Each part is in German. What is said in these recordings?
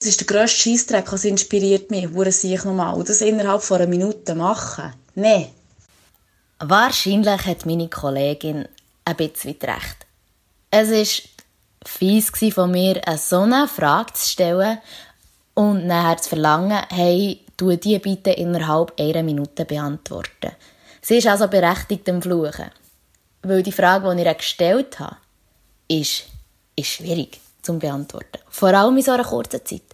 Das ist der grösste Scheissdreck, was inspiriert mich, wo ich nochmal. Und das innerhalb von einer Minute machen. Nein. Wahrscheinlich hat meine Kollegin ein bisschen recht. Es war fies von mir, eine so eine Frage zu stellen und nachher zu verlangen, hey, tu die bitte innerhalb einer Minute beantworten. Sie ist also berechtigt im Fluchen. Weil die Frage, die ich ihr gestellt habe, ist, ist schwierig zu beantworten. Vor allem in so einer kurzen Zeit.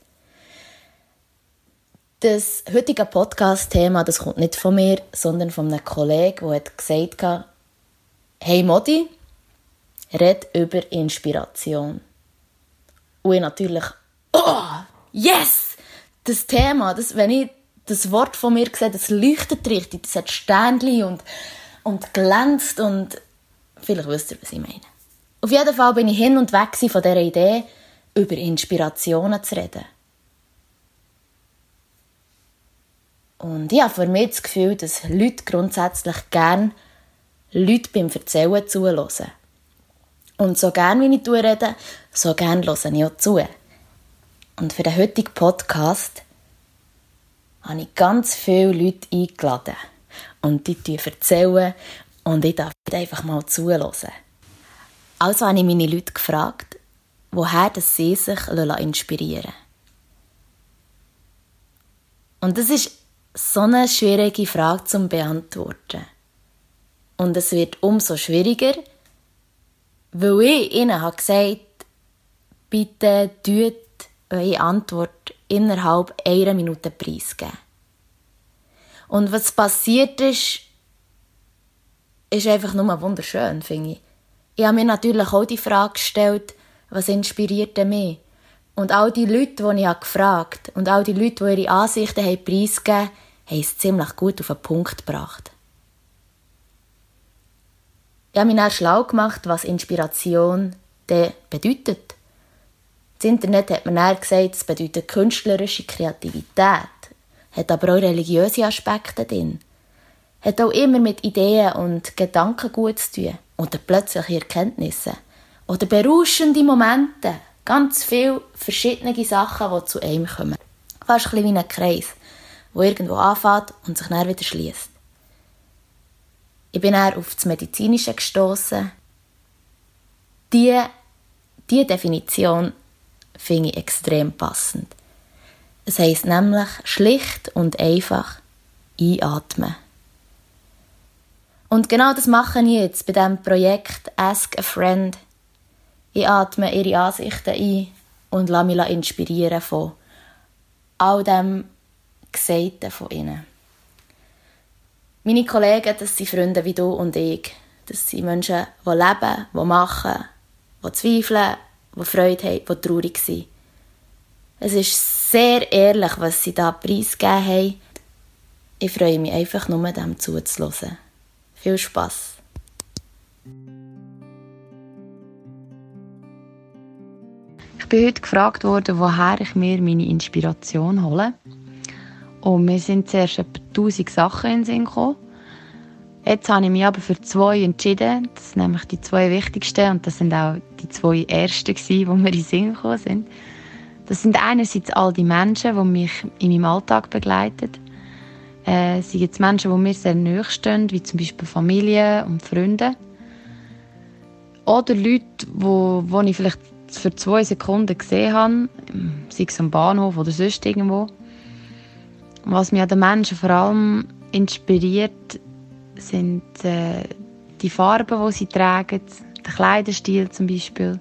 Das heutige Podcast-Thema, das kommt nicht von mir, sondern von einem Kollegen, der hat gesagt hat, hey Modi, red über Inspiration. Und ich natürlich, oh, yes! Das Thema, das, wenn ich das Wort von mir sehe, das leuchtet richtig, das hat Sternchen und, und glänzt und vielleicht wisst ihr, was ich meine. Auf jeden Fall bin ich hin und weg von dieser Idee, über Inspirationen zu reden. Und ich habe für mich das Gefühl, dass Leute grundsätzlich gerne Leute beim Erzählen zuhören. Und so gerne, wie ich rede, so gerne höre ich auch zu. Und für den heutigen Podcast habe ich ganz viele Leute eingeladen. Und die erzählen und ich darf einfach mal zuhören. Also habe ich meine Leute gefragt, woher sie sich inspirieren lassen. Und das ist so eine schwierige Frage zu beantworten. Und es wird umso schwieriger, weil ich ihnen habe gesagt bitte tut eure Antwort innerhalb einer Minute preisgeben. Und was passiert ist, ist einfach nur wunderschön, finde ich. Ich habe mir natürlich auch die Frage gestellt, was inspiriert mich? Und all die Leute, die ich gefragt habe, und all die Leute, die ihre Ansichten preisgegeben haben, haben es ziemlich gut auf den Punkt gebracht. Ich habe mich dann schlau gemacht, was Inspiration bedeutet. Das Internet hat mir dann gesagt, es bedeutet künstlerische Kreativität, hat aber auch religiöse Aspekte drin. Hat auch immer mit Ideen und Gedanken gut zu tun oder plötzliche Erkenntnisse oder berauschende Momente. Ganz viele verschiedene Sachen, die zu einem kommen. Fast ein wie ein Kreis wo irgendwo anfängt und sich dann wieder schließt. Ich bin dann auf das Medizinische gestoßen. Die, die Definition finde ich extrem passend. Es heisst nämlich schlicht und einfach einatmen. Und genau das mache ich jetzt bei diesem Projekt Ask a Friend. Ich atme ihre Ansichten ein und lasse mich inspirieren von all dem, Gesagten von ihnen. Meine Kollegen, das sind Freunde wie du und ich. Das sind Menschen, die leben, die machen, die zweifeln, die Freude haben, die traurig sind. Es ist sehr ehrlich, was sie da preisgegeben haben. Ich freue mich einfach nur, dem zuzuhören. Viel Spass! Ich bin heute gefragt worden, woher ich mir meine Inspiration hole. Und mir sind zuerst etwa 1000 Sachen in den Sinn gekommen. Jetzt habe ich mich aber für zwei entschieden. Das sind nämlich die zwei wichtigsten und das sind auch die zwei ersten, die mir in den Sinn gekommen sind. Das sind einerseits all die Menschen, die mich in meinem Alltag begleiten. Äh, sind jetzt Menschen, die mir sehr nahe stehen, wie zum Beispiel Familie und Freunde. Oder Leute, wo, wo ich vielleicht für zwei Sekunden gesehen habe, sei es am Bahnhof oder sonst irgendwo. Was mich an den Menschen vor allem inspiriert, sind äh, die Farben, die sie tragen, der Kleiderstil zum Beispiel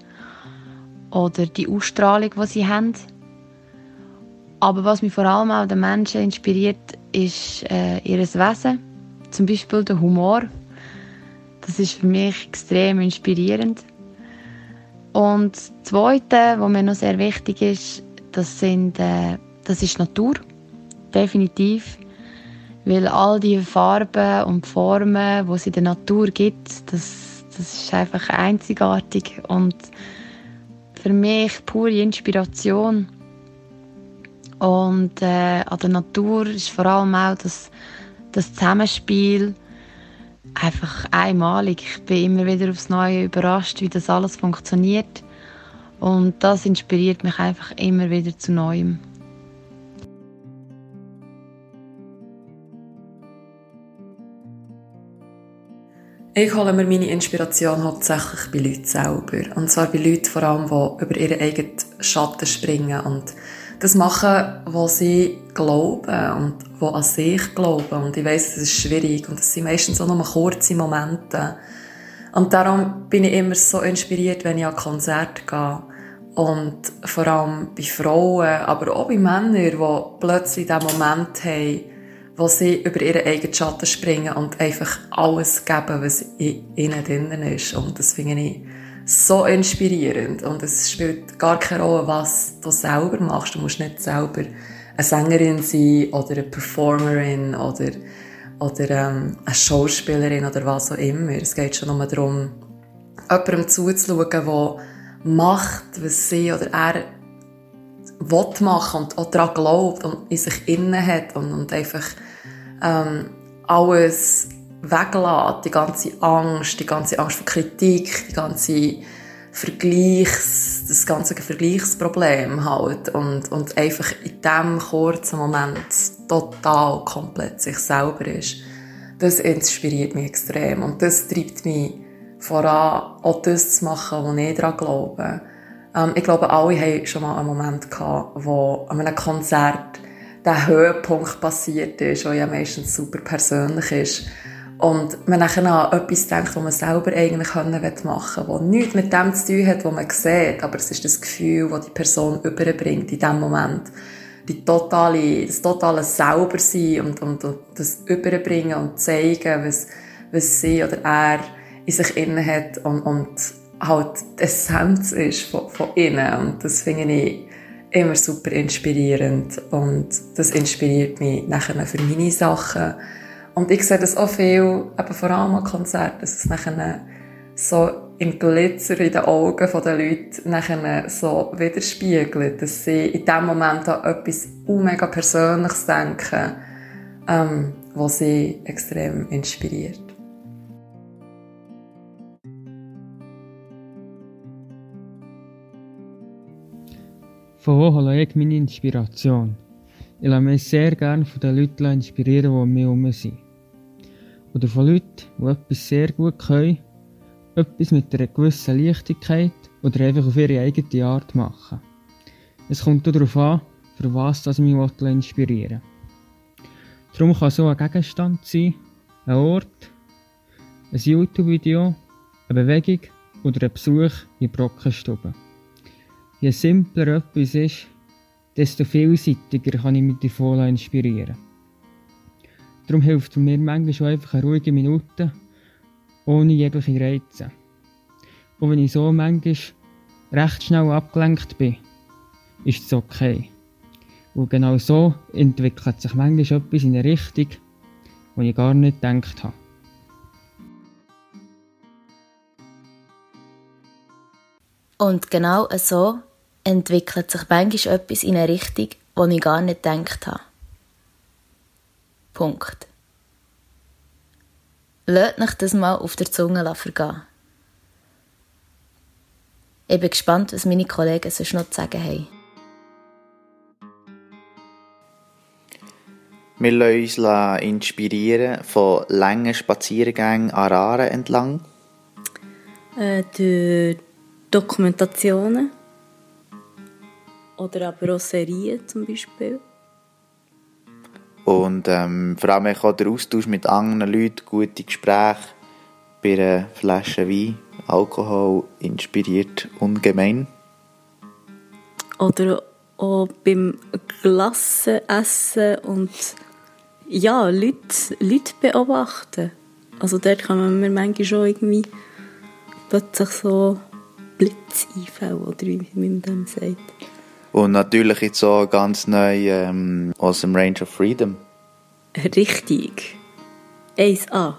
oder die Ausstrahlung, die sie haben. Aber was mich vor allem auch den Menschen inspiriert, ist äh, ihr Wesen, zum Beispiel der Humor. Das ist für mich extrem inspirierend. Und das Zweite, was mir noch sehr wichtig ist, das, sind, äh, das ist Natur definitiv. Weil all die Farben und Formen, die es in der Natur gibt, das, das ist einfach einzigartig und für mich pure Inspiration. Und äh, an der Natur ist vor allem auch das, das Zusammenspiel einfach einmalig. Ich bin immer wieder aufs Neue überrascht, wie das alles funktioniert. Und das inspiriert mich einfach immer wieder zu Neuem. Ich hole mir meine Inspiration hauptsächlich bei Leuten selber. Und zwar bei Leuten vor allem, die über ihren eigenen Schatten springen und das machen, was sie glauben und wo an sich glauben. Und ich weiss, das ist schwierig und es sind meistens auch nur kurze Momente. Und darum bin ich immer so inspiriert, wenn ich an Konzerte gehe. Und vor allem bei Frauen, aber auch bei Männern, die plötzlich diesen Moment haben, wo sie über ihren eigenen Schatten springen und einfach alles geben, was in ihnen drinnen ist. Und das finde ich so inspirierend. Und es spielt gar keine Rolle, was du selber machst. Du musst nicht selber eine Sängerin sein oder eine Performerin oder, oder ähm, eine Schauspielerin oder was auch immer. Es geht schon nur darum, jemandem zuzuschauen, der macht, was sie oder er will machen und auch daran glaubt und in sich innen hat und, und einfach ähm, alles weglässt, die ganze Angst, die ganze Angst vor Kritik, die ganze Vergleichs, das ganze Vergleichsproblem halt und, und einfach in diesem kurzen Moment total komplett sich selber ist. Das inspiriert mich extrem und das treibt mich voran, auch das zu machen, wo ich daran glaube. Ähm, ich glaube, alle haben schon mal einen Moment gehabt, wo an einem Konzert der Höhepunkt passiert ist, der ja meistens super persönlich ist. Und man nachher an etwas denkt, was man selber eigentlich machen will, was nichts mit dem zu tun hat, was man sieht, aber es ist das Gefühl, das die Person überbringt in dem Moment. Die totale, das totale Saubersein und, und, und das Überbringen und zeigen, was, was sie oder er in sich innen hat und, und halt die Essenz ist von, von innen. Und das finde ich immer super inspirierend und das inspiriert mich nachher für meine Sachen. Und ich sehe das auch viel, eben vor allem an Konzerten, dass es nachher so im Glitzer in den Augen der Leute nachher so widerspiegelt, dass sie in dem Moment an etwas mega Persönliches denken, ähm, was sie extrem inspiriert. Von wo hole ich meine Inspiration? Ich lasse mich sehr gerne von den Leuten inspirieren, die um mich herum sind. Oder von Leuten, die etwas sehr gut können, etwas mit einer gewissen Leichtigkeit oder einfach auf ihre eigene Art machen. Es kommt darauf an, für was das mich inspirieren will. Darum kann so ein Gegenstand sein, ein Ort, ein YouTube-Video, eine Bewegung oder ein Besuch in Brockenstube. Je simpler etwas ist, desto vielseitiger kann ich mich davon inspirieren. Darum hilft mir manchmal schon einfach eine ruhige Minute, ohne jegliche Reize. Und wenn ich so manchmal recht schnell abgelenkt bin, ist es okay. Und genau so entwickelt sich manchmal etwas in eine Richtung, die ich gar nicht gedacht habe. Und genau so entwickelt sich manchmal etwas in eine Richtung, die ich gar nicht gedacht habe. Punkt. Lasst euch das mal auf der Zunge vergehen. Ich bin gespannt, was meine Kollegen sonst noch zu sagen haben. Wir lassen uns inspirieren von langen Spaziergängen an Raren entlang. Äh, durch Dokumentationen oder aber auch Serien zum Beispiel. Und ähm, vor allem auch der Austausch mit anderen Leuten, gute Gespräche bei einer Flasche Wein, Alkohol inspiriert ungemein. Oder auch beim Glassenessen und ja, Leute, Leute beobachten. Also dort kann man manchmal schon irgendwie plötzlich so Blitzeinfälle oder wie man dem sagt. Und natürlich jetzt auch ganz neu ähm, aus dem Range of Freedom. Richtig. 1A.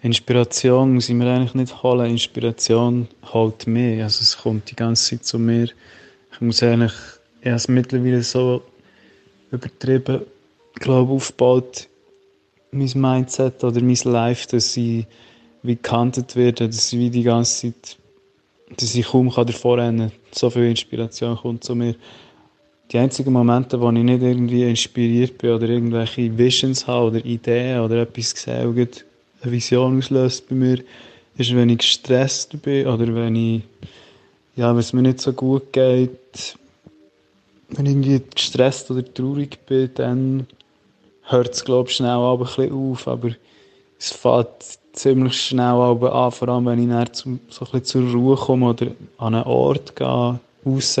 Inspiration muss ich mir eigentlich nicht holen. Inspiration holt mich. Also es kommt die ganze Zeit zu mir. Ich muss eigentlich erst mittlerweile so übertrieben, glaube aufgebaut, mein Mindset oder mein Life, dass ich wie gekantet werde, dass ich wie die ganze Zeit, dass ich kaum davor rennen kann. So viel Inspiration kommt zu mir. Die einzigen Momente, wo ich nicht irgendwie inspiriert bin oder irgendwelche Visions habe oder Ideen oder etwas gesehen eine Vision auslöst bei mir, ist, wenn ich gestresst bin oder wenn ich, ja, wenn es mir nicht so gut geht, wenn ich irgendwie gestresst oder traurig bin, dann hört es, glaube ich, schnell aber ein bisschen auf, aber es fällt ziemlich schnell aber an, vor allem wenn ich dann zum, so ein bisschen zur Ruhe komme oder an einen Ort gehe, raus,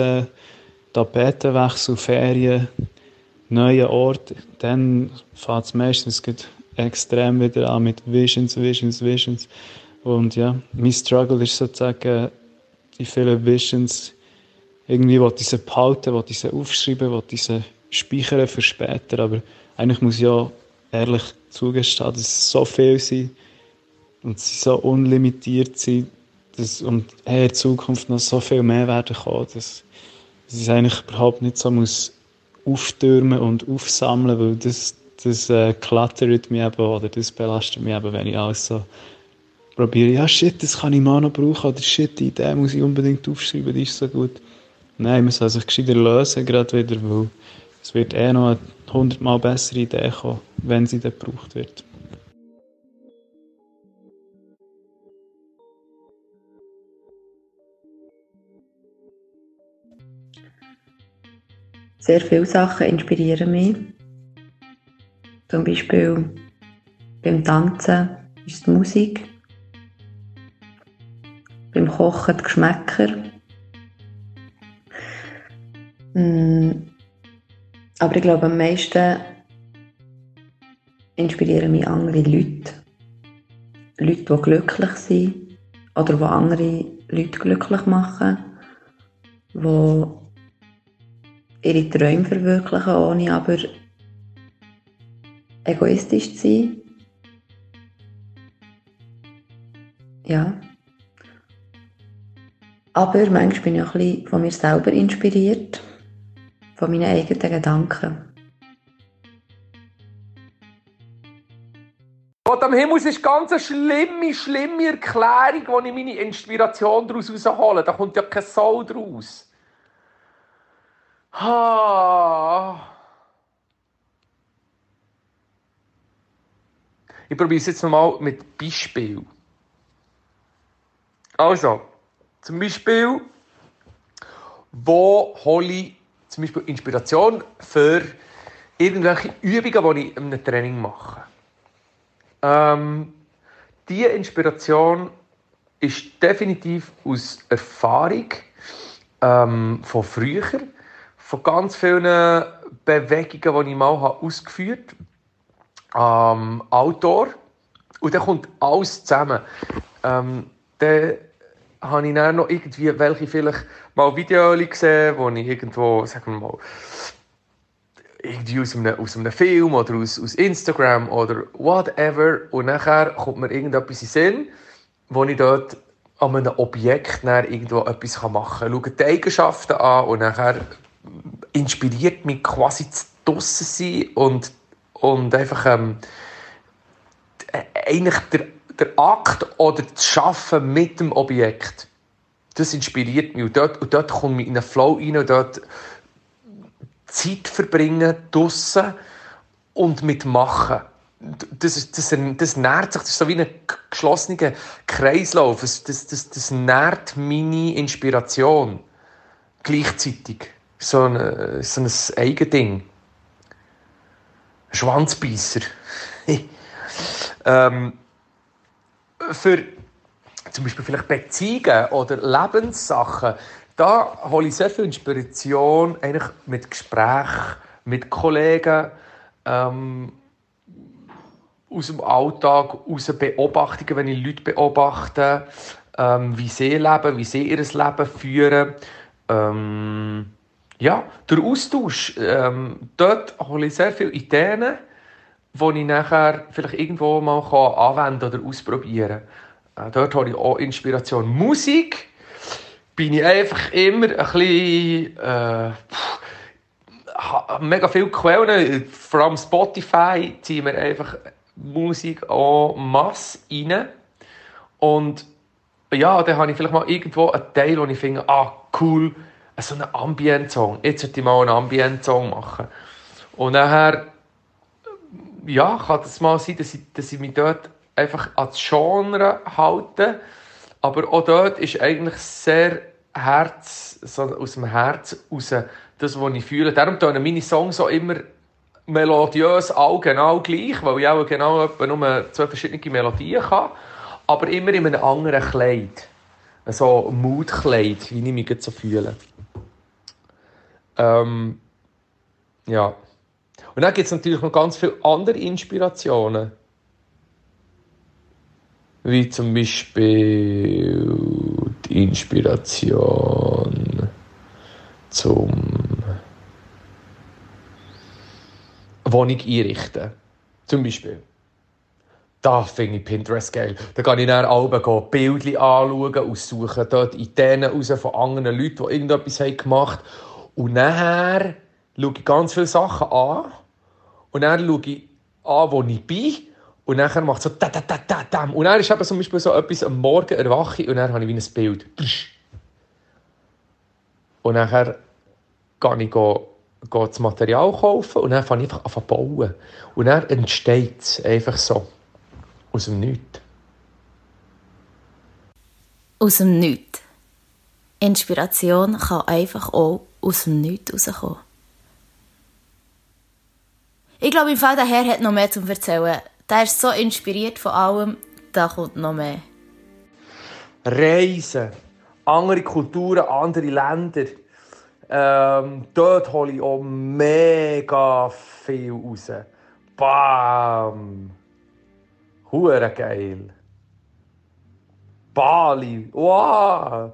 Tapetenwechsel, Ferien, neue Ort, dann fängt es meistens extrem wieder an mit Visions, Visions, Visions. Und ja, mein Struggle ist sozusagen, die vielen Visions, irgendwie wollte ich sie behalten, wollte ich sie aufschreiben, wollte ich sie speichern für später, aber eigentlich muss ich ja ehrlich zugestehen, dass es so viel sind und sie so unlimitiert sind dass, und hey, in Zukunft noch so viel mehr werden kommen, dass, dass ich eigentlich überhaupt nicht so muss auftürmen und aufsammeln, weil das, das äh, klattert mich eben oder das belastet mich eben, wenn ich alles so probiere, ja shit, das kann ich mal noch brauchen oder shit, die Idee muss ich unbedingt aufschreiben, die ist so gut. Nein, man soll sich gescheiter lösen, gerade wieder, weil es wird eh noch eine hundertmal bessere Idee kommen, wenn sie dann gebraucht wird. Sehr viele Sachen inspirieren mich. Zum Beispiel beim Tanzen ist die Musik, beim Kochen die Geschmäcker. Mm, aber ich glaube, am meisten inspirieren mich andere Leute. Leute, die glücklich sind oder die andere Leute glücklich machen, die ihre Träume verwirklichen, ohne aber egoistisch zu sein. Ja. Aber manchmal bin ich auch ein bisschen von mir selber inspiriert, von meinen eigenen Gedanken. Gott am Himmel ist ganz eine schlimme, schlimme Erklärung, wo ich meine Inspiration daraus heraushole. Da kommt ja kein Soul draus. Ah. Ich probiere es jetzt nochmal mit Beispiel. Also, zum Beispiel, wo hole ich zum Beispiel Inspiration für irgendwelche Übungen, die ich einem Training mache. Ähm, diese Inspiration ist definitiv aus Erfahrung ähm, von früher von ganz vielen Bewegungen, die ich mal ausgeführt habe. Ähm, Autor. Und dann kommt alles zusammen. Ähm, dann habe ich dann noch irgendwie welche vielleicht mal Videos gesehen, wo ich irgendwo, sagen wir mal, irgendwie aus einem, aus einem Film oder aus, aus Instagram oder whatever. Und nachher kommt mir irgendetwas in Sinn, wo ich dort an einem Objekt irgendwo etwas machen kann. Schaue die Eigenschaften an und nachher inspiriert mich quasi zu draussen sein und, und einfach ähm, eigentlich der, der Akt oder das Schaffen mit dem Objekt, das inspiriert mich und dort, und dort komme ich in einen Flow rein und dort Zeit verbringen draussen und mitmachen. Das, ist, das, das nährt sich, das ist so wie ein geschlossener Kreislauf. Das, das, das, das nährt meine Inspiration gleichzeitig so ein, so ein Eigending. Schwanzbeißer. ähm, für zum Beispiel vielleicht Beziehungen oder Lebenssachen, da hole ich sehr viel Inspiration eigentlich mit Gesprächen mit Kollegen, ähm, aus dem Alltag, aus Beobachtungen, wenn ich Leute beobachte, ähm, wie sie leben, wie sie ihr Leben führen. Ähm, ja, der Austausch, ähm, dort hole ich sehr viele Ideen, die ich nachher vielleicht irgendwo mal anwenden oder ausprobieren kann. Äh, dort habe ich auch Inspiration. Musik bin ich einfach immer ein bisschen... Äh, mega viele Quellen, vor allem Spotify, ziehen mir einfach Musik auch Mass rein. Und ja, dann habe ich vielleicht mal irgendwo einen Teil, wo ich finde, ah, cool, so einen Ambient-Song. Jetzt sollte ich mal einen Ambient-Song machen. Und nachher, ja, kann das mal sein, dass ich, dass ich mich dort einfach ans Genre halte. Aber auch dort ist eigentlich sehr Herz, so aus dem Herz raus, das, was ich fühle. Darum tönen meine Songs auch immer melodiös, all genau gleich, weil ich auch genau nur zwei verschiedene Melodien habe, aber immer in einem anderen Kleid. So ein Mutkleid, wie ich mich so fühle. Ähm, ja. Und dann gibt es natürlich noch ganz viele andere Inspirationen. Wie zum Beispiel die Inspiration zum Wohnung einrichten. Zum Beispiel. Da finde ich Pinterest geil. Da kann ich dann alle Bilder anschauen, aussuchen, dort Ideen raus von anderen Leuten, die irgendetwas gemacht haben. Und nachher schaue ich ganz viele Sachen an. Und dann schaue ich an, wo ich bin. Und dann macht so da, da, da, da. Und dann ist eben zum Beispiel so etwas am Morgen erwache und dann habe ich wie ein Bild. Und nachher gehe ich gehe das Material kaufen und dann fange ich einfach an zu bauen. Und dann entsteht es einfach so. Aus dem Nichts. Aus dem Nichts. Inspiration kann einfach auch aus dem Nichts rauskommen. Ich glaube, im Fall daher hat noch mehr zu erzählen. Der ist so inspiriert von allem, da kommt noch mehr. Reisen, andere Kulturen, andere Länder. Ähm, dort hole ich auch mega viel raus. Bam! Hure geil. Bali. Wow!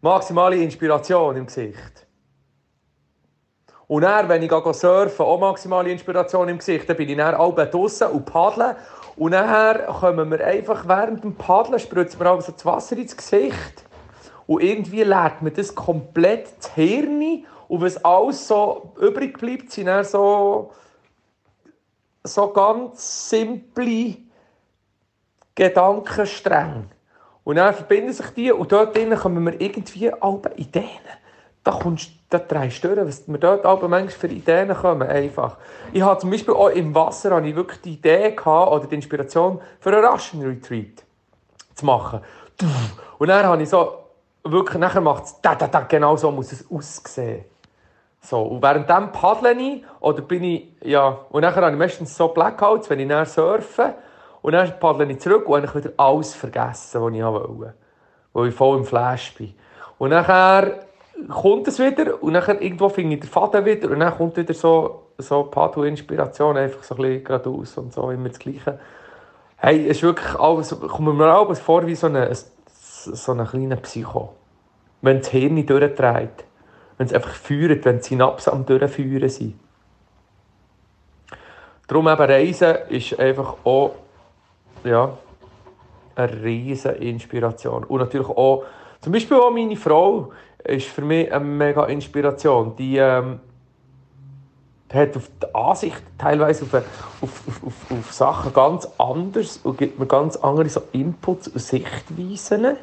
Maximale Inspiration im Gesicht. Und dann, wenn ich surfen auch maximale Inspiration im Gesicht, dann bin ich dann auch draußen und paddeln. Und dann kommen wir einfach während dem Paddeln, spritzt mir also das Wasser ins Gesicht. Und irgendwie lernt man das komplett das Hirn. Und was alles so übrig bleibt, sind dann so, so ganz simple Gedankenstränge. Und dann verbinden sich die und dort drinnen kommen wir irgendwie alle Ideen. Da kommst da drehst du durch, was mir dort aber manchmal für Ideen kommen, einfach. Ich habe zum Beispiel auch im Wasser ich wirklich die Idee gehabt, oder die Inspiration für einen Russian Retreat zu machen. Und dann habe ich so, wirklich, nachher macht es, da, da, da, genau so muss es aussehen. So, und während dem paddle ich, oder bin ich, ja, und nachher habe ich meistens so Blackouts, wenn ich dann surfe, und dann paddle ich zurück und habe wieder alles vergessen, was ich wollte. Weil ich voll im Flash bin. Und nachher kommt es wieder und dann irgendwo finde ich den Faden wieder und dann kommt wieder so, so Paddle-Inspiration, einfach so ein bisschen geradeaus und so, immer das Gleiche. Hey, es ist wirklich alles, kommt mir alles vor wie so ein so eine kleine Psycho. Wenn das Hirn durchdreht, wenn es einfach führt, wenn die Synapsen am Durchführen sind. Darum eben Reisen ist einfach auch ja, eine riesige Inspiration. Und natürlich auch, zum Beispiel auch meine Frau ist für mich eine mega Inspiration. Die ähm, hat auf die Ansicht teilweise auf, auf, auf, auf, Sachen ganz anders und gibt mir ganz andere so Inputs und Sichtweisen. Und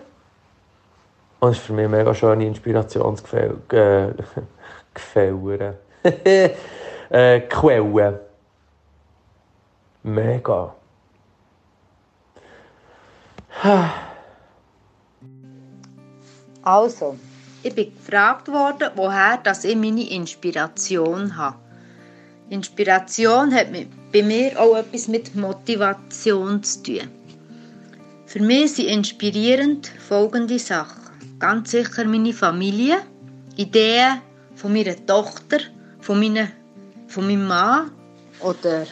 das ist für mich eine mega schöne Inspirationsquelle. Äh, äh, Quelle. Mega. Also, ich bin gefragt worden, woher dass ich meine Inspiration habe. Inspiration hat bei mir auch etwas mit Motivation zu tun. Für mich sind inspirierend folgende Sachen. Ganz sicher meine Familie, Ideen von meiner Tochter, von, meine, von meinem Mann oder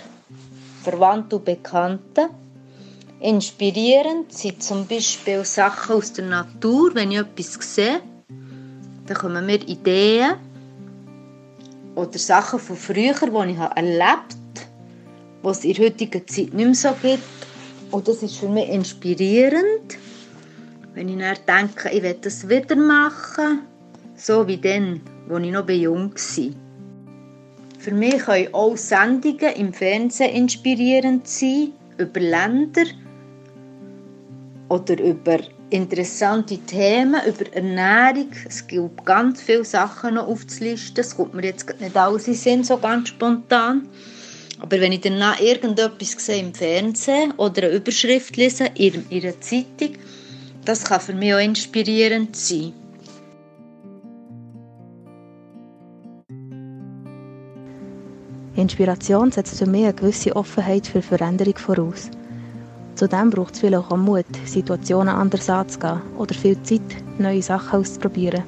Verwandten und Bekannten. Inspirierend sind zum Beispiel Sachen aus der Natur, wenn ich etwas sehe dann kommen mir Ideen oder Sachen von früher, die ich erlebt habe, die es in der heutigen Zeit nicht mehr so gibt. Und das ist für mich inspirierend, wenn ich dann denke, ich will das wieder machen, so wie dann, als ich noch jung war. Für mich können auch Sendungen im Fernsehen inspirierend sein, über Länder oder über interessante Themen, über Ernährung. Es gibt ganz viele Sachen noch aufzulisten. Das kommt mir jetzt nicht alles in Sinn, so ganz spontan. Aber wenn ich danach irgendetwas sehe im Fernsehen oder eine Überschrift lese in einer Zeitung, das kann für mich auch inspirierend sein. Inspiration setzt für mich eine gewisse Offenheit für Veränderung voraus. Zudem braucht es vielleicht auch Mut, Situationen anders anzugehen oder viel Zeit, neue Sachen auszuprobieren.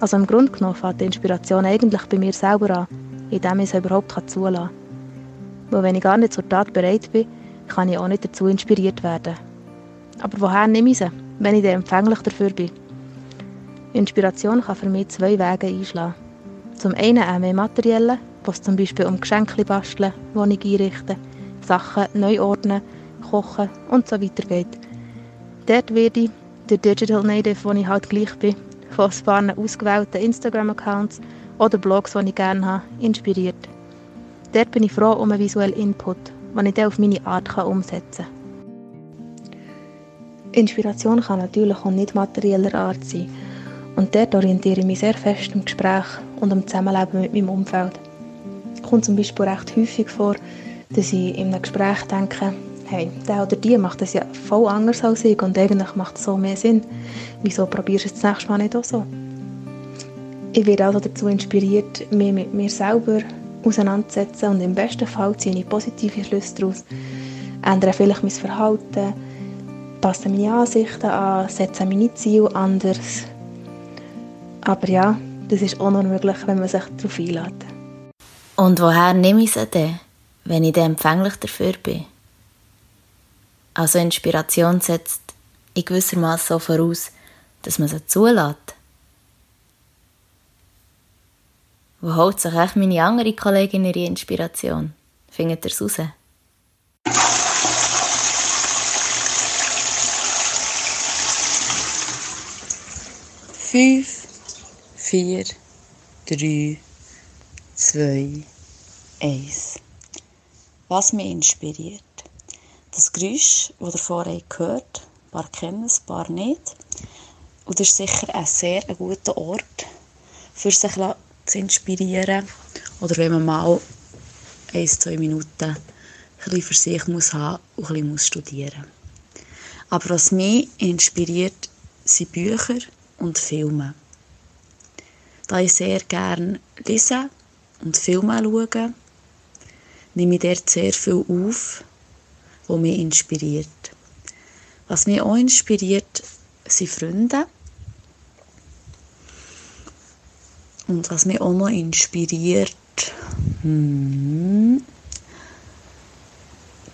Also im Grunde genommen fängt die Inspiration eigentlich bei mir selber an, indem ich es überhaupt zulassen kann. Weil wenn ich gar nicht zur Tat bereit bin, kann ich auch nicht dazu inspiriert werden. Aber woher nehme ich sie, wenn ich empfänglich dafür bin? Inspiration kann für mich zwei Wege einschlagen. Zum einen auch mehr materielle, was zum Beispiel um Geschenke basteln, Wohnung einrichten, Sachen neu ordnen, kochen und so weiter geht. Dort werde ich, der Digital Native, wo ich halt gleich bin, von ein paar ausgewählten Instagram-Accounts oder Blogs, die ich gerne habe, inspiriert. Dort bin ich froh um einen visuellen Input, den ich dann auf meine Art umsetzen kann. Inspiration kann natürlich auch nicht materieller Art sein. Und dort orientiere ich mich sehr fest im Gespräch und im Zusammenleben mit meinem Umfeld kommt zum Beispiel recht häufig vor, dass ich in einem Gespräch denke, hey, der oder die macht das ja voll anders als ich und eigentlich macht es so mehr Sinn. Wieso probierst du es das nächste Mal nicht auch so? Ich werde also dazu inspiriert, mich mit mir selber auseinanderzusetzen und im besten Fall ziehe ich positive Schlüsse daraus, ändere vielleicht mein Verhalten, passe meine Ansichten an, setze meine Ziele anders. Aber ja, das ist auch noch möglich, wenn man sich darauf einlädt. Und woher nehme ich sie denn, wenn ich dann empfänglich dafür bin? Also Inspiration setzt in gewissermaßen so voraus, dass man sie zulässt. Wo holt sich echt meine andere Kollegin ihre Inspiration? Findet ihr es raus? Fünf, vier, drei, zwei, eins. Was mich inspiriert. Das Geräusch, das ihr vorher gehört ein paar kennen es, ein paar nicht. Und das ist sicher ein sehr guter Ort, für sich zu inspirieren. Oder wenn man mal ein, zwei Minuten ein für sich muss haben und ein bisschen studieren muss. Aber was mich inspiriert, sind Bücher und Filme. Da ich sehr gerne lese und Filme schaue, nehme ich dort sehr viel auf, was mich inspiriert. Was mich auch inspiriert, sind Freunde. Und was mich auch noch inspiriert, hm,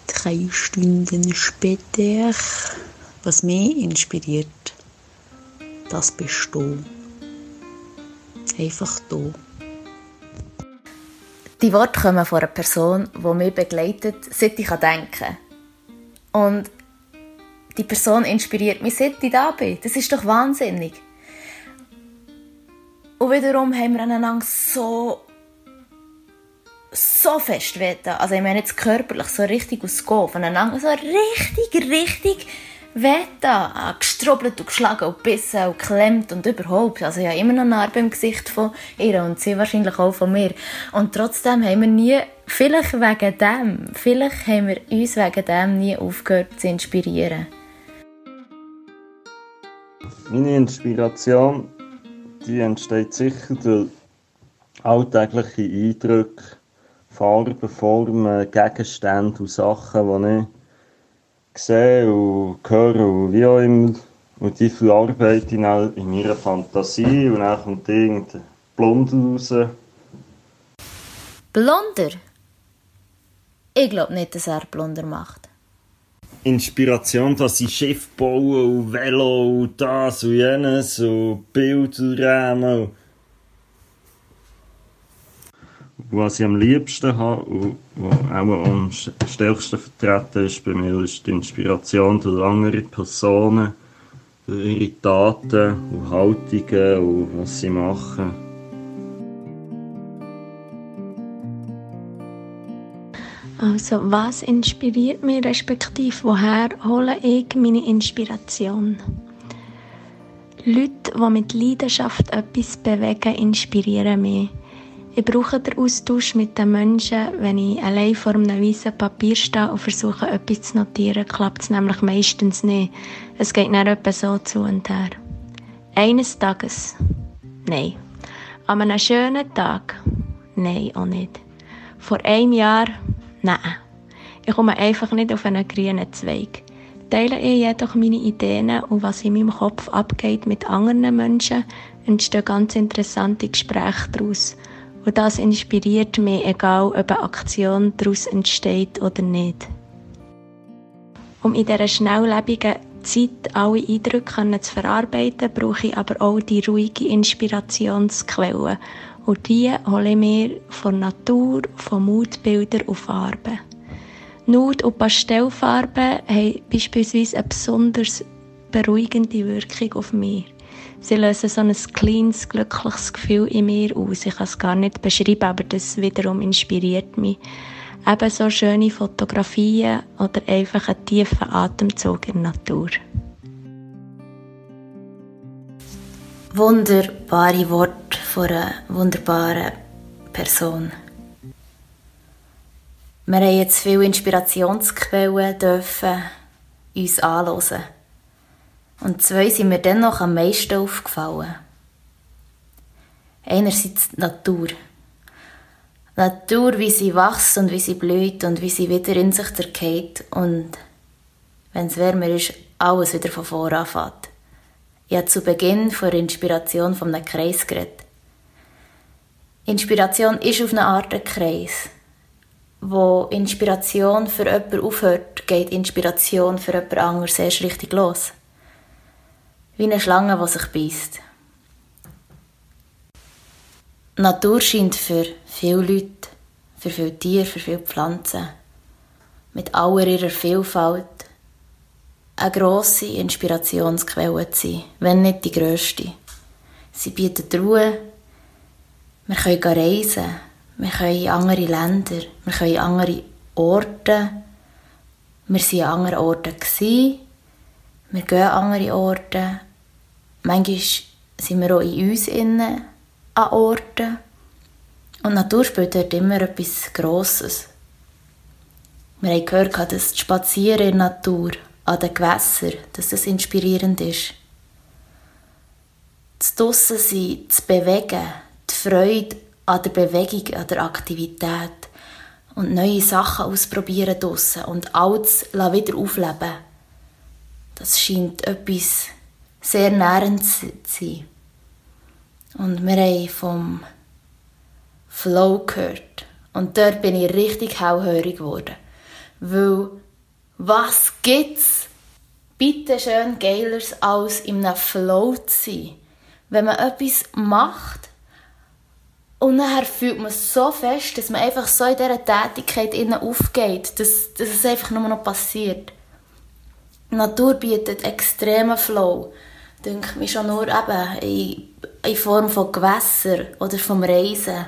drei Stunden später, was mich inspiriert, das bist du. Einfach du. Die Worte kommen von einer Person, die mich begleitet, seit ich denken kann. Und die Person inspiriert mich, seit ich da bin. Das ist doch wahnsinnig. Und wiederum haben wir einander so so fest weten. Also ich meine jetzt körperlich so richtig aus Go voneinander so richtig, richtig Weta, gestrubbelt und geschlagen und gebissen und geklemmt und überhaupt. Also ich habe immer noch Narbe im Gesicht von ihr und sie wahrscheinlich auch von mir. Und trotzdem haben wir nie, vielleicht wegen dem, vielleicht haben wir uns wegen dem nie aufgehört zu inspirieren. Meine Inspiration, die entsteht sicher durch alltägliche Eindrücke, Farben, Formen, Gegenstände und Sachen, die ich sehe und höre und wie auch immer. Und die ich dann in meiner Fantasie und dann kommt irgendein Blonder raus. Blonder? Ich glaube nicht, dass er Blonder macht. Inspiration, dass ich Schiff baue und Velo und das und jenes und Bilderrahmen was ich am liebsten habe und auch am stärksten vertreten ist bei mir, ist die Inspiration durch andere Personen, durch ihre Taten und Haltungen und was sie machen. Also, was inspiriert mich, respektive woher hole ich meine Inspiration? Leute, die mit Leidenschaft etwas bewegen, inspirieren mich. Ich brauche den Austausch mit den Menschen. Wenn ich allein vor einem weißen Papier stehe und versuche, etwas zu notieren, klappt es nämlich meistens nicht. Es geht dann etwa so zu und her. Eines Tages? Nein. An einem schönen Tag? Nein, auch nicht. Vor einem Jahr? Nein. Ich komme einfach nicht auf einen grünen Zweig. Teile ich jedoch meine Ideen und was in meinem Kopf abgeht mit anderen Menschen, entstehen ganz interessante Gespräche daraus. Und das inspiriert mich, egal ob eine Aktion daraus entsteht oder nicht. Um in dieser schnelllebigen Zeit alle Eindrücke zu verarbeiten, brauche ich aber auch die ruhige Inspirationsquelle. Und die hole ich mir von Natur, von Mutbildern und Farben. Nude- und Pastellfarben haben beispielsweise eine besonders beruhigende Wirkung auf mich. Sie lösen so ein kleines, glückliches Gefühl in mir aus. Ich kann es gar nicht beschreiben, aber das wiederum inspiriert mich. Ebenso schöne Fotografien oder einfach einen tiefen Atemzug in der Natur. Wunderbare Worte von einer wunderbaren Person. Wir haben jetzt viele Inspirationsquellen dürfen uns anhören. Und zwei sind mir dennoch am meisten aufgefallen. Einerseits die Natur. Die Natur, wie sie wächst und wie sie blüht und wie sie wieder in sich zergeht und wenn es wärmer ist, alles wieder von vorne anfängt. Ich habe zu Beginn von der Inspiration von einem Kreis geredet. Inspiration ist auf eine Art ein Kreis wo Inspiration für jemanden aufhört, geht Inspiration für jemand anderes erst richtig los. Wie eine Schlange, die sich beißt. Natur scheint für viele Leute, für viele Tiere, für viele Pflanzen, mit aller ihrer Vielfalt eine grosse Inspirationsquelle zu sein, wenn nicht die grösste. Sie bietet Ruhe, wir können reisen, wir können in andere Länder, wir können in andere Orte. Wir waren an anderen Orten. Wir gehen an andere Orte. Manchmal sind wir auch in uns innen an Orten. Und Natur spielt dort immer etwas Grosses. Wir haben gehört, dass das Spazieren in der Natur, an den Gewässern, dass das inspirierend ist. Das Draussen sein, zu bewegen, die Freude an der Bewegung, an der Aktivität und neue Sachen ausprobieren draussen und alles wieder aufleben. Das scheint etwas sehr nährendes zu sein. Und wir haben vom Flow gehört. Und dort bin ich richtig hellhörig geworden. Weil, was gibt's bitte schön geilers als einem Flow zu sein? Wenn man etwas macht, und nachher fühlt man so fest, dass man einfach so in dieser Tätigkeit aufgeht, dass, dass es einfach nur noch passiert. Die Natur bietet extremen Flow. Denke mir schon nur eben in, in Form von Gewässer oder vom Reisen.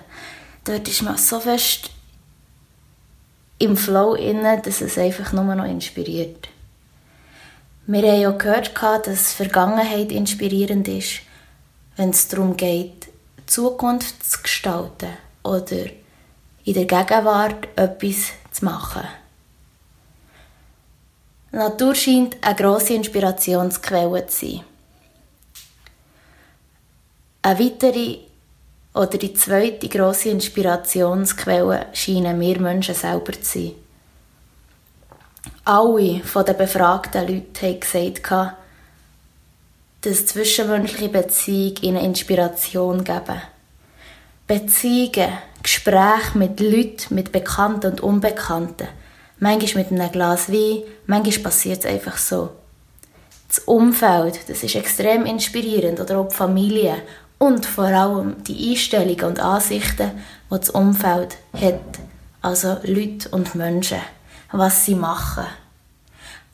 Dort ist man so fest im Flow innen, dass es einfach nur noch inspiriert. Wir haben ja gehört, dass Vergangenheit inspirierend ist, wenn es darum geht, Zukunft zu gestalten oder in der Gegenwart etwas zu machen. Die Natur scheint eine grosse Inspirationsquelle zu sein. Eine weitere oder die zweite grosse Inspirationsquelle scheinen wir Menschen selber zu sein. Alle von den befragten Leuten haben gesagt, dass zwischenmenschliche Beziehungen ihnen Inspiration geben. Beziehungen, Gespräche mit Leuten, mit Bekannten und Unbekannten. Manchmal mit einem Glas Wein, manchmal passiert es einfach so. Das Umfeld, das ist extrem inspirierend, oder auch die Familie und vor allem die Einstellungen und Ansichten, die das Umfeld hat. Also Leute und Menschen, was sie machen.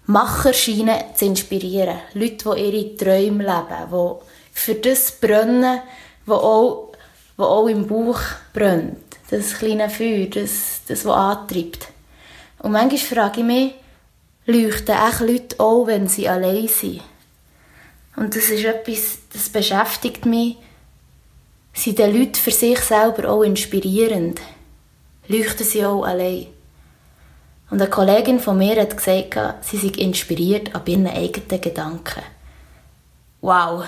Macher scheinen zu inspirieren. Leute, die ihre Träume leben, die für das brennen, die auch, die auch im Bauch brennt. Das kleine Feuer, das, das was antreibt. Und manchmal frage ich mich, leuchten echt Leute auch, wenn sie allein sind? Und das ist etwas, das beschäftigt mich. Sind die Leute für sich selber auch inspirierend? Leuchten sie auch allein? Und eine Kollegin von mir hat gesagt, sie sei inspiriert ab ihren eigenen Gedanken. Wow,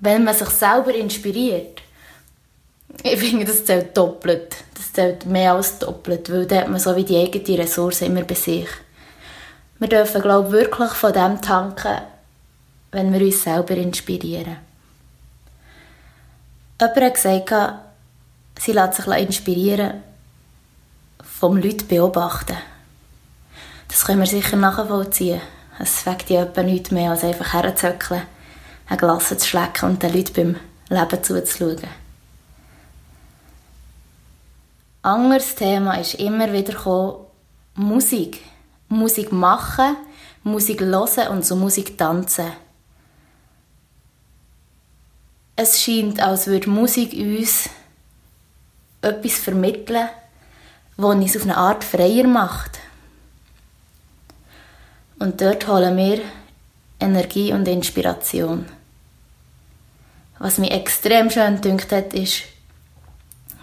wenn man sich selber inspiriert, ich finde, das zählt doppelt. Das zählt mehr als doppelt, weil dann hat man so wie die eigene Ressource immer bei sich. Wir dürfen, glaube ich, wirklich von dem tanken, wenn wir uns selber inspirieren. Jemand hat gesagt, sie lässt sich inspirieren vom Leuten beobachten. Das können wir sicher nachvollziehen. Es fängt ja etwa nichts mehr, als einfach herzuzöckeln, ein Glas zu schlecken und den Leuten beim Leben zuzuschauen. Anderes Thema ist immer wieder gekommen, Musik. Musik machen, Musik hören und so Musik tanzen. Es scheint, als würde Musik uns etwas vermitteln, das uns auf eine Art freier macht. Und dort holen wir Energie und Inspiration. Was mich extrem schön dünkt hat, ist,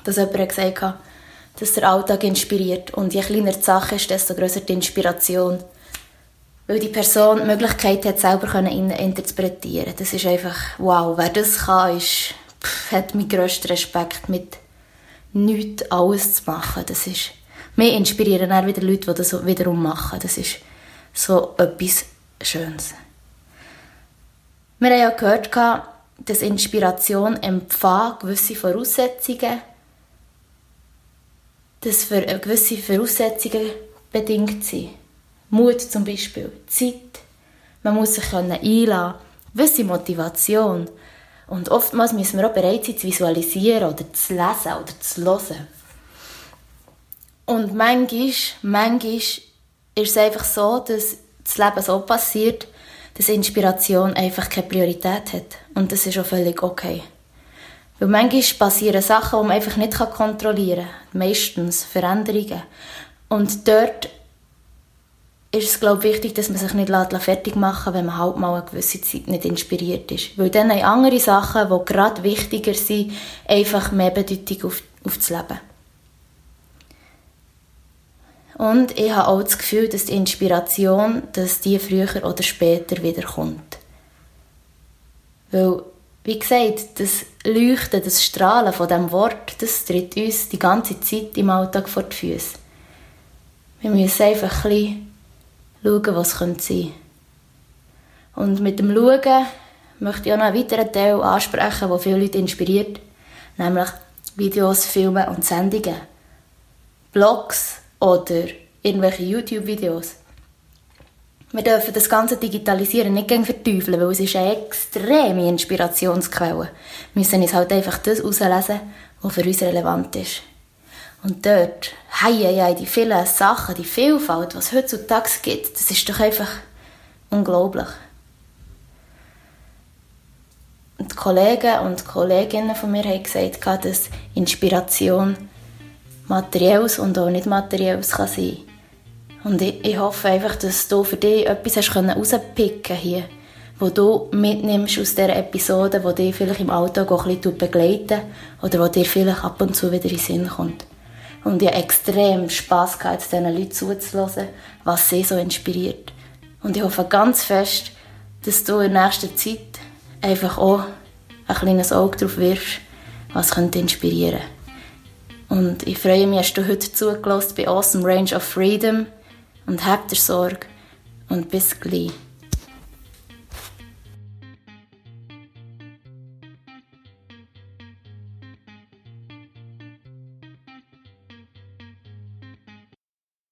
dass jemand gesagt hat, dass der Alltag inspiriert. Und je kleiner die Sache ist, desto größer die Inspiration. Weil die Person die Möglichkeit hat, selber können interpretieren Das ist einfach, wow, wer das kann, ist, pff, hat meinen grössten Respekt mit nichts alles zu machen. Das ist, wir inspirieren auch wieder Leute, die das wiederum machen. Das ist so etwas Schönes. Wir haben ja gehört, dass Inspiration empfangen gewisse Voraussetzungen dass für gewisse Voraussetzungen bedingt sind. Mut zum Beispiel, Zeit. Man muss sich einladen gewisse Motivation. Und oftmals müssen wir auch bereit sein, zu visualisieren oder zu lesen oder zu hören. Und manchmal, manchmal ist es einfach so, dass das Leben so passiert, dass Inspiration einfach keine Priorität hat. Und das ist auch völlig okay. Weil manchmal passieren Sachen, die man einfach nicht kontrollieren kann. Meistens Veränderungen. Und dort ist es, glaube ich, wichtig, dass man sich nicht fertig machen lässt, wenn man halt mal eine gewisse Zeit nicht inspiriert ist. Weil dann haben andere Sachen, die gerade wichtiger sind, einfach mehr Bedeutung auf, auf das Leben. Und ich habe auch das Gefühl, dass die Inspiration, dass die früher oder später wiederkommt. Weil wie gesagt, das Leuchten, das Strahlen von dem Wort, das tritt uns die ganze Zeit im Alltag vor die Füße. Wir müssen einfach ein bisschen schauen, was sein könnte. Und mit dem Schauen möchte ich auch noch einen weiteren Teil ansprechen, der viele Leute inspiriert, nämlich Videos, Filme und Sendungen. Blogs oder irgendwelche YouTube-Videos. Wir dürfen das ganze Digitalisieren nicht gegen verteufeln, weil es ist eine extreme Inspirationsquelle. Wir müssen uns halt einfach das herauslesen, was für uns relevant ist. Und dort, hei, hei, die vielen Sachen, die Vielfalt, was es heutzutage gibt, das ist doch einfach unglaublich. Und die Kollegen und Kolleginnen von mir haben gesagt, dass Inspiration materielles und auch nicht materielles kann sein kann. Und ich, ich hoffe einfach, dass du für dich etwas hast rauspicken hier, wo du mitnimmst aus dieser Episode, wo dich vielleicht im Alltag auch ein bisschen begleiten oder wo dir vielleicht ab und zu wieder in den Sinn kommt. Und ich habe extrem Spass gehabt, diesen Leuten zuzuhören, was sie so inspiriert. Und ich hoffe ganz fest, dass du in nächster Zeit einfach auch ein kleines Auge darauf wirfst, was könnte inspirieren Und ich freue mich, dass du heute zugelassen bei Awesome Range of Freedom und habt ihr Sorge und bis gleich.